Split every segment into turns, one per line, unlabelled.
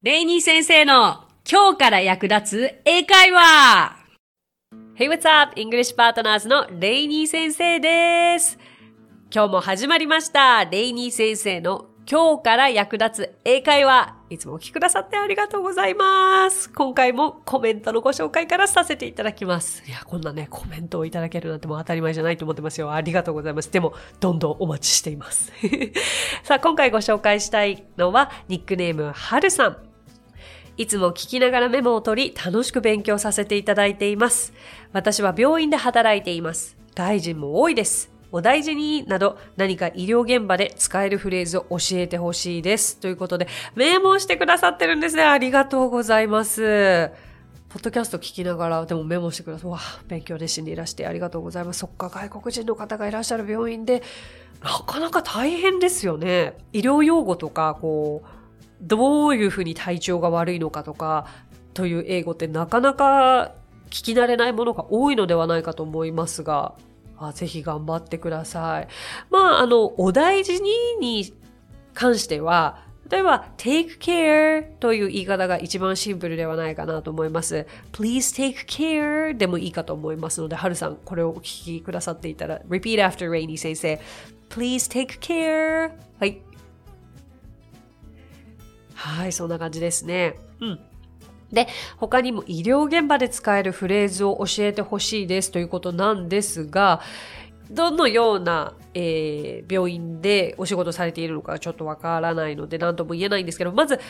レイニー先生の今日から役立つ英会話 Hey, what's up? English Partners のレイニー先生です。今日も始まりました。レイニー先生の今日から役立つ英会話。いつもお聞きくださってありがとうございます。今回もコメントのご紹介からさせていただきます。いや、こんなね、コメントをいただけるなんてもう当たり前じゃないと思ってますよ。ありがとうございます。でも、どんどんお待ちしています。さあ、今回ご紹介したいのは、ニックネーム、はるさん。いつも聞きながらメモを取り、楽しく勉強させていただいています。私は病院で働いています。大臣も多いです。お大事になど何か医療現場で使えるフレーズを教えてほしいです。ということで、メモしてくださってるんですね。ありがとうございます。ポッドキャスト聞きながら、でもメモしてください。わあ、勉強熱心でいらしてありがとうございます。そっか、外国人の方がいらっしゃる病院で、なかなか大変ですよね。医療用語とか、こう、どういうふうに体調が悪いのかとか、という英語ってなかなか聞き慣れないものが多いのではないかと思いますが、あぜひ頑張ってください。まあ、あの、お大事にに関しては、例えば、take care という言い方が一番シンプルではないかなと思います。please take care でもいいかと思いますので、はるさん、これをお聞きくださっていたら、repeat after Rainy 先生。please take care はい。はい、そんな感じですね。うん。で、他にも医療現場で使えるフレーズを教えてほしいですということなんですが、どのような、えー病院でお仕事されているのかちょっとわからないので何とも言えないんですけど、まず、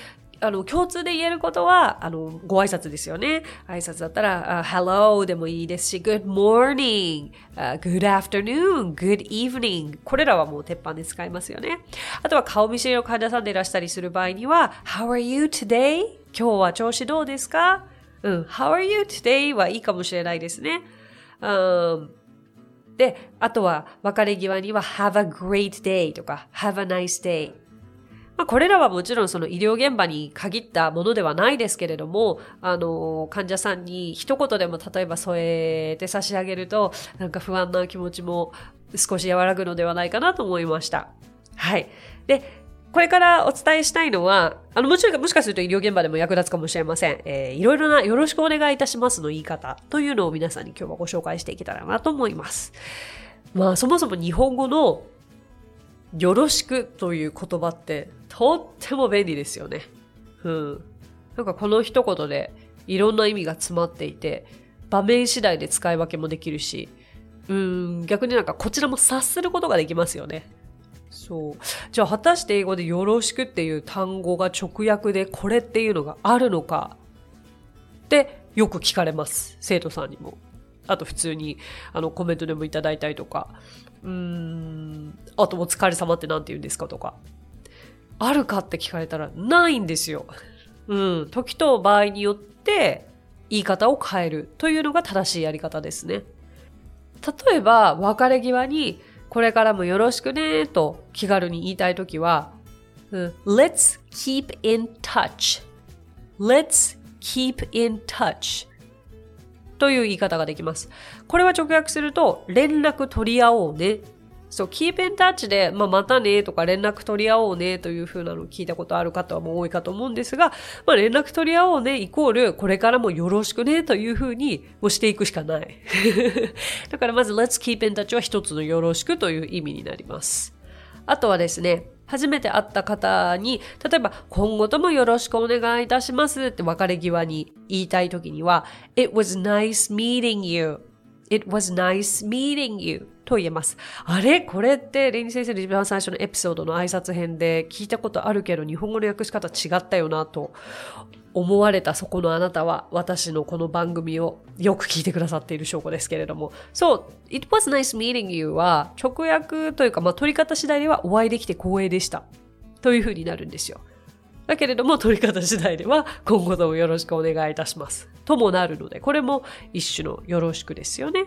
あの、共通で言えることは、あの、ご挨拶ですよね。挨拶だったら、あ hello でもいいですし、good morning、あ good afternoon、good evening。これらはもう鉄板で使いますよね。あとは顔見知りの患者さんでいらしたりする場合には、how are you today? 今日は調子どうですか？うん、how are you today? はいいかもしれないですね。うんで、あとは別れ際には have a great day とか have a nice day。まあ、これらはもちろんその医療現場に限ったものではないですけれども、あの、患者さんに一言でも例えば添えて差し上げると、なんか不安な気持ちも少し和らぐのではないかなと思いました。はい。で、これからお伝えしたいのは、あの、もちろん、もしかすると医療現場でも役立つかもしれません。えーいろいろなよろしくお願いいたしますの言い方というのを皆さんに今日はご紹介していけたらなと思います。まあ、そもそも日本語のよろしくという言葉ってとっても便利ですよね。うん。なんかこの一言でいろんな意味が詰まっていて、場面次第で使い分けもできるし、うん、逆になんかこちらも察することができますよね。そう。じゃあ果たして英語でよろしくっていう単語が直訳でこれっていうのがあるのか？ってよく聞かれます。生徒さんにも。あと普通にあのコメントでもいただいたりとか。うーん。あとお疲れ様って何て言うんですかとか。あるかって聞かれたらないんですよ。うん。時と場合によって言い方を変えるというのが正しいやり方ですね。例えば、別れ際に、これからもよろしくねと気軽に言いたいときは、うん Let's keep in touch. Let's keep in touch. という言い方ができます。これは直訳すると、連絡取り合おうね。そう、keep in touch で、まあ、またねとか連絡取り合おうねという風なのを聞いたことある方はもう多いかと思うんですが、まあ、連絡取り合おうねイコール、これからもよろしくねという風にもしていくしかない。だからまず let's keep in touch は一つのよろしくという意味になります。あとはですね、初めて会った方に、例えば、今後ともよろしくお願いいたしますって別れ際に言いたい時には、It was nice meeting you. It was nice meeting you. と言えます。あれ？これって、レイニー先生の一番最初のエピソードの挨拶編で聞いたことあるけど、日本語の訳し方違ったよなと思われたそこのあなたは、私のこの番組をよく聞いてくださっている証拠ですけれども。そう、It was nice meeting you は、直訳というか、まあ、取り方次第ではお会いできて光栄でした。という風になるんですよ。だけれども、取り方次第では、今後ともよろしくお願いいたします。ともなるので、これも一種のよろしくですよね。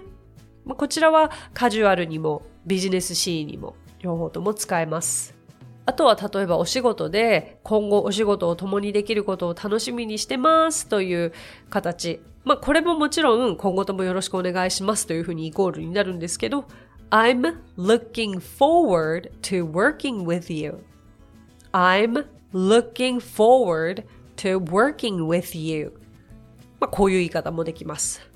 まあこちらはカジュアルにもビジネスシーンにも両方とも使えます。あとは例えばお仕事で今後お仕事を共にできることを楽しみにしてますという形。まあこれももちろん今後ともよろしくお願いしますというふうにイコールになるんですけど I'm looking forward to working with you. I'm looking forward to working with you. まあ、こういう言い方もできます。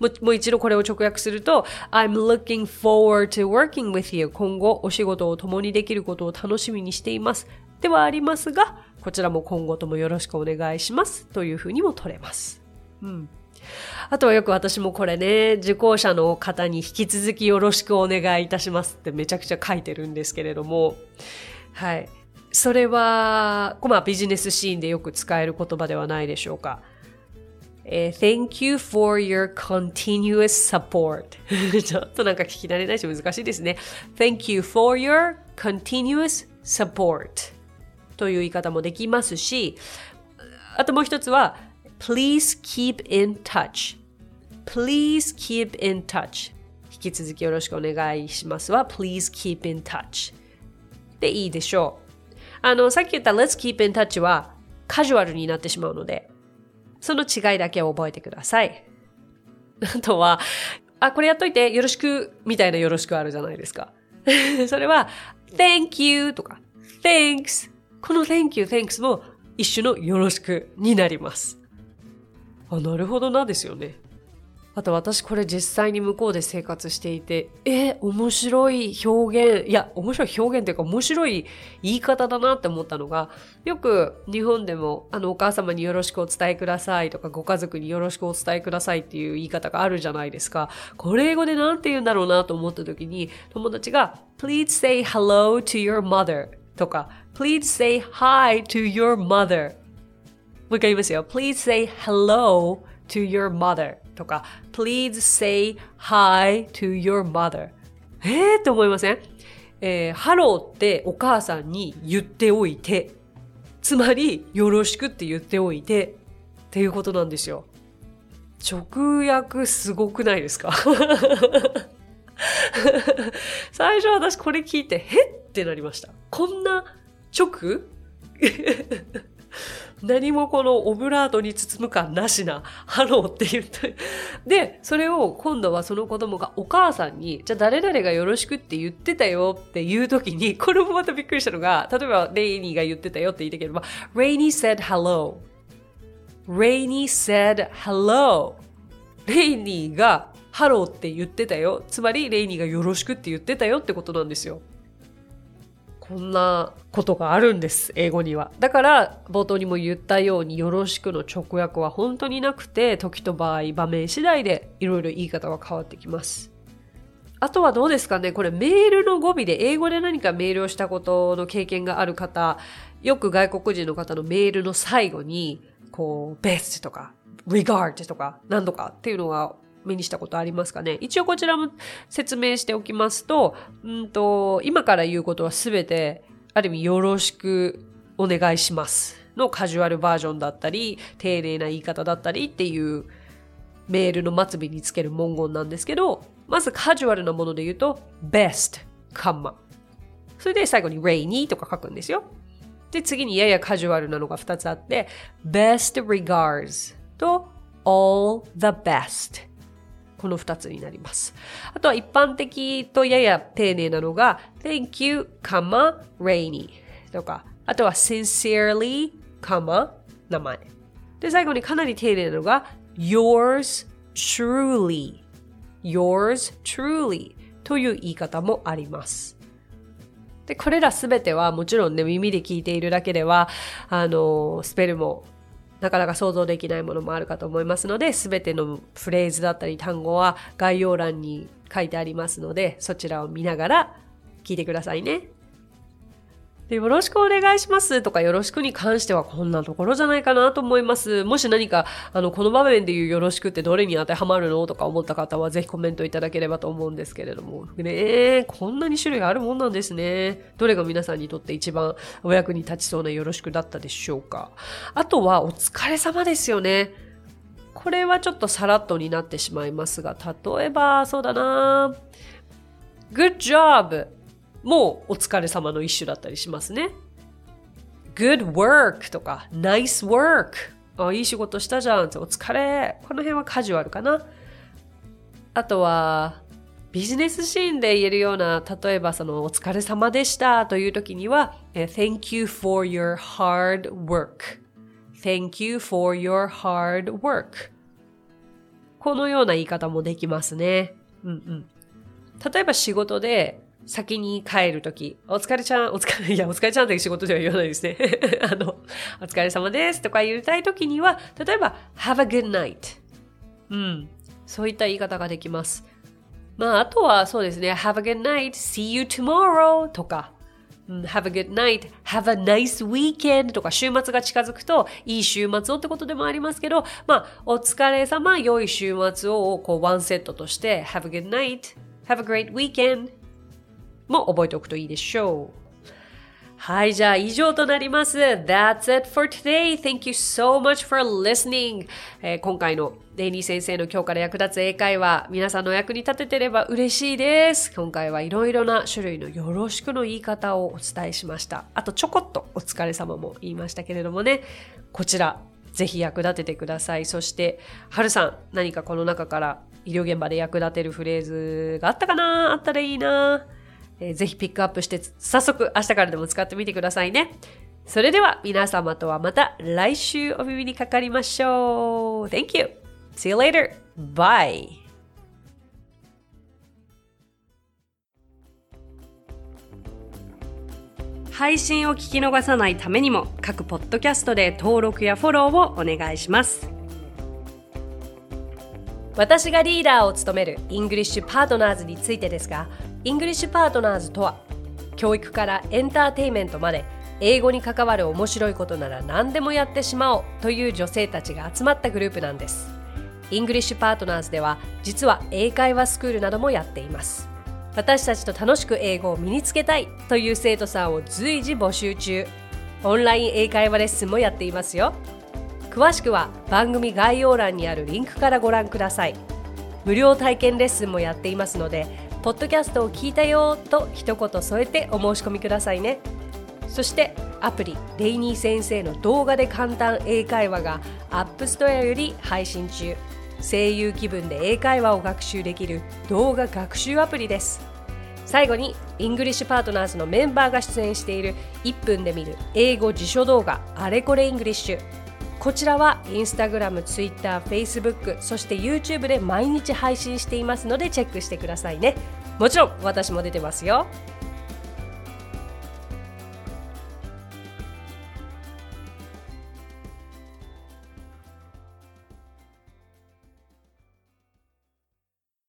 もう一度これを直訳すると、I'm looking forward to working with you. 今後お仕事を共にできることを楽しみにしています。ではありますが、こちらも今後ともよろしくお願いします。というふうにも取れます。うん。あとはよく私もこれね、受講者の方に引き続きよろしくお願いいたしますってめちゃくちゃ書いてるんですけれども、はい。それは、まあビジネスシーンでよく使える言葉ではないでしょうか。えー、Thank you for your continuous support ちょっとなんか聞き慣れないし難しいですね。Thank you for your continuous support という言い方もできますし、あともう一つは Please keep in touch Please keep in touch 引き続きよろしくお願いしますは Please keep in touch でいいでしょう。あの、さっき言った Let's keep in touch はカジュアルになってしまうので、その違いだけを覚えてください。あとは、あ、これやっといてよろしくみたいなよろしくあるじゃないですか。それは、thank you とか、thanks この thank you, thanks も一種のよろしくになります。あ、なるほどなですよね。あと私これ実際に向こうで生活していて、え面白い表現、いや、面白い表現というか面白い言い方だなって思ったのが、よく日本でも、あの、お母様によろしくお伝えくださいとか、ご家族によろしくお伝えくださいっていう言い方があるじゃないですか。これ英語でなんて言うんだろうなと思った時に、友達が、please say hello to your mother とか、please say hi to your mother もう一回言いますよ。please say hello to your mother とか please say hi to your mother えーって思いません？えー、ハローってお母さんに言っておいて、つまりよろしくって言っておいてっていうことなんですよ。直訳すごくないですか？最初私これ聞いて、へってなりました。こんな直？何もこのオブラートに包む感なしな、ハローって言って。で、それを今度はその子供がお母さんに、じゃあ誰々がよろしくって言ってたよっていう時に、これもまたびっくりしたのが、例えばレイニーが言ってたよって言ってければ、Rainy said hello. Rainy said hello. レイニーがハローって言ってたよ。つまり、レイニーがよろしくって言ってたよってことなんですよ。こんなことがあるんです、英語には。だから、冒頭にも言ったように、よろしくの直訳は本当になくて、時と場合、場面次第でいろいろ言い方が変わってきます。あとはどうですかねこれメールの語尾で英語で何かメールをしたことの経験がある方、よく外国人の方のメールの最後に、こう、best とか、regard とか、何とかっていうのが目にしたことありますかね一応こちらも説明しておきますと、うんと、今から言うことはすべて、ある意味よろしくお願いしますのカジュアルバージョンだったり、丁寧な言い方だったりっていうメールの末尾につける文言なんですけど、まずカジュアルなもので言うと、best, カンマ。それで最後に rainy とか書くんですよ。で、次にややカジュアルなのが2つあって、best regards と all the best この2つになります。あとは一般的とやや丁寧なのが Thank you, rainy とか、あとは sincerely, 名前。で、最後にかなり丁寧なのが yours truly, yours truly という言い方もあります。で、これらすべてはもちろんね、耳で聞いているだけでは、あの、スペルもなかなか想像できないものもあるかと思いますので、すべてのフレーズだったり単語は概要欄に書いてありますので、そちらを見ながら聞いてくださいね。でよろしくお願いしますとかよろしくに関してはこんなところじゃないかなと思います。もし何か、あの、この場面で言うよろしくってどれに当てはまるのとか思った方はぜひコメントいただければと思うんですけれども。ねこんなに種類あるもんなんですね。どれが皆さんにとって一番お役に立ちそうなよろしくだったでしょうか。あとはお疲れ様ですよね。これはちょっとさらっとになってしまいますが、例えば、そうだな Good job! もお疲れ様の一種だったりしますね。good work とか nice work あいい仕事したじゃんお疲れこの辺はカジュアルかなあとはビジネスシーンで言えるような例えばそのお疲れ様でしたという時には Thank you for your hard work Thank you for your hard work. このような言い方もできますね。うんうん。例えば仕事で先に帰るとき、お疲れちゃん、お疲れ、いや、お疲れちゃんって仕事では言わないですね。あの、お疲れ様ですとか言いたいときには、例えば、have a good night。うん。そういった言い方ができます。まあ、あとはそうですね、have a good night, see you tomorrow とか、have a good night, have a nice weekend とか週末が近づくといい週末をってことでもありますけど、まあ、お疲れ様、良い週末をこうワンセットとして have a good night, have a great weekend も覚えておくといいでしょう。はい、じゃあ以上となります。That's it for today. Thank you so much for listening. えー、今回のデイニー先生の今日から役立つ英会話、皆さんの役に立ててれば嬉しいです。今回はいろいろな種類のよろしくの言い方をお伝えしました。あとちょこっとお疲れ様も言いましたけれどもね、こちらぜひ役立ててください。そして、はるさん、何かこの中から医療現場で役立てるフレーズがあったかな？あったらいいなえー、ぜひピックアップして早速明日からでも使ってみてくださいね。それでは皆様とはまた来週お耳にかかりましょう。Thank you. See you later. Bye. 配信を聞き逃さないためにも各ポッドキャストで登録やフォローをお願いします。私がリーダーを務めるイングリッシュパートナーズについてですが、イングリッシュパートナーズとは教育からエンターテイメントまで英語に関わる面白いことなら何でもやってしまおうという女性たちが集まったグループなんです。イングリッシュパートナーズでは実は英会話スクールなどもやっています。私たちと楽しく英語を身につけたいという生徒さんを随時募集中。オンライン英会話レッスンもやっていますよ。詳しくは番組概要欄にあるリンクからご覧ください。無料体験レッスンもやっていますのでポッドキャストを聞いたよと一言添えてお申し込みくださいね。そしてアプリレイニー先生の動画で簡単英会話が App Store より配信中。声優気分で英会話を学習できる動画学習アプリです。最後にイングリッシュパートナーズのメンバーが出演している1分で見る英語辞書動画あれこれイングリッシュこちらはインスタグラム、ツイッター、フェイスブック、そして YouTube で毎日配信していますのでチェックしてくださいね。もちろん私も出てますよ。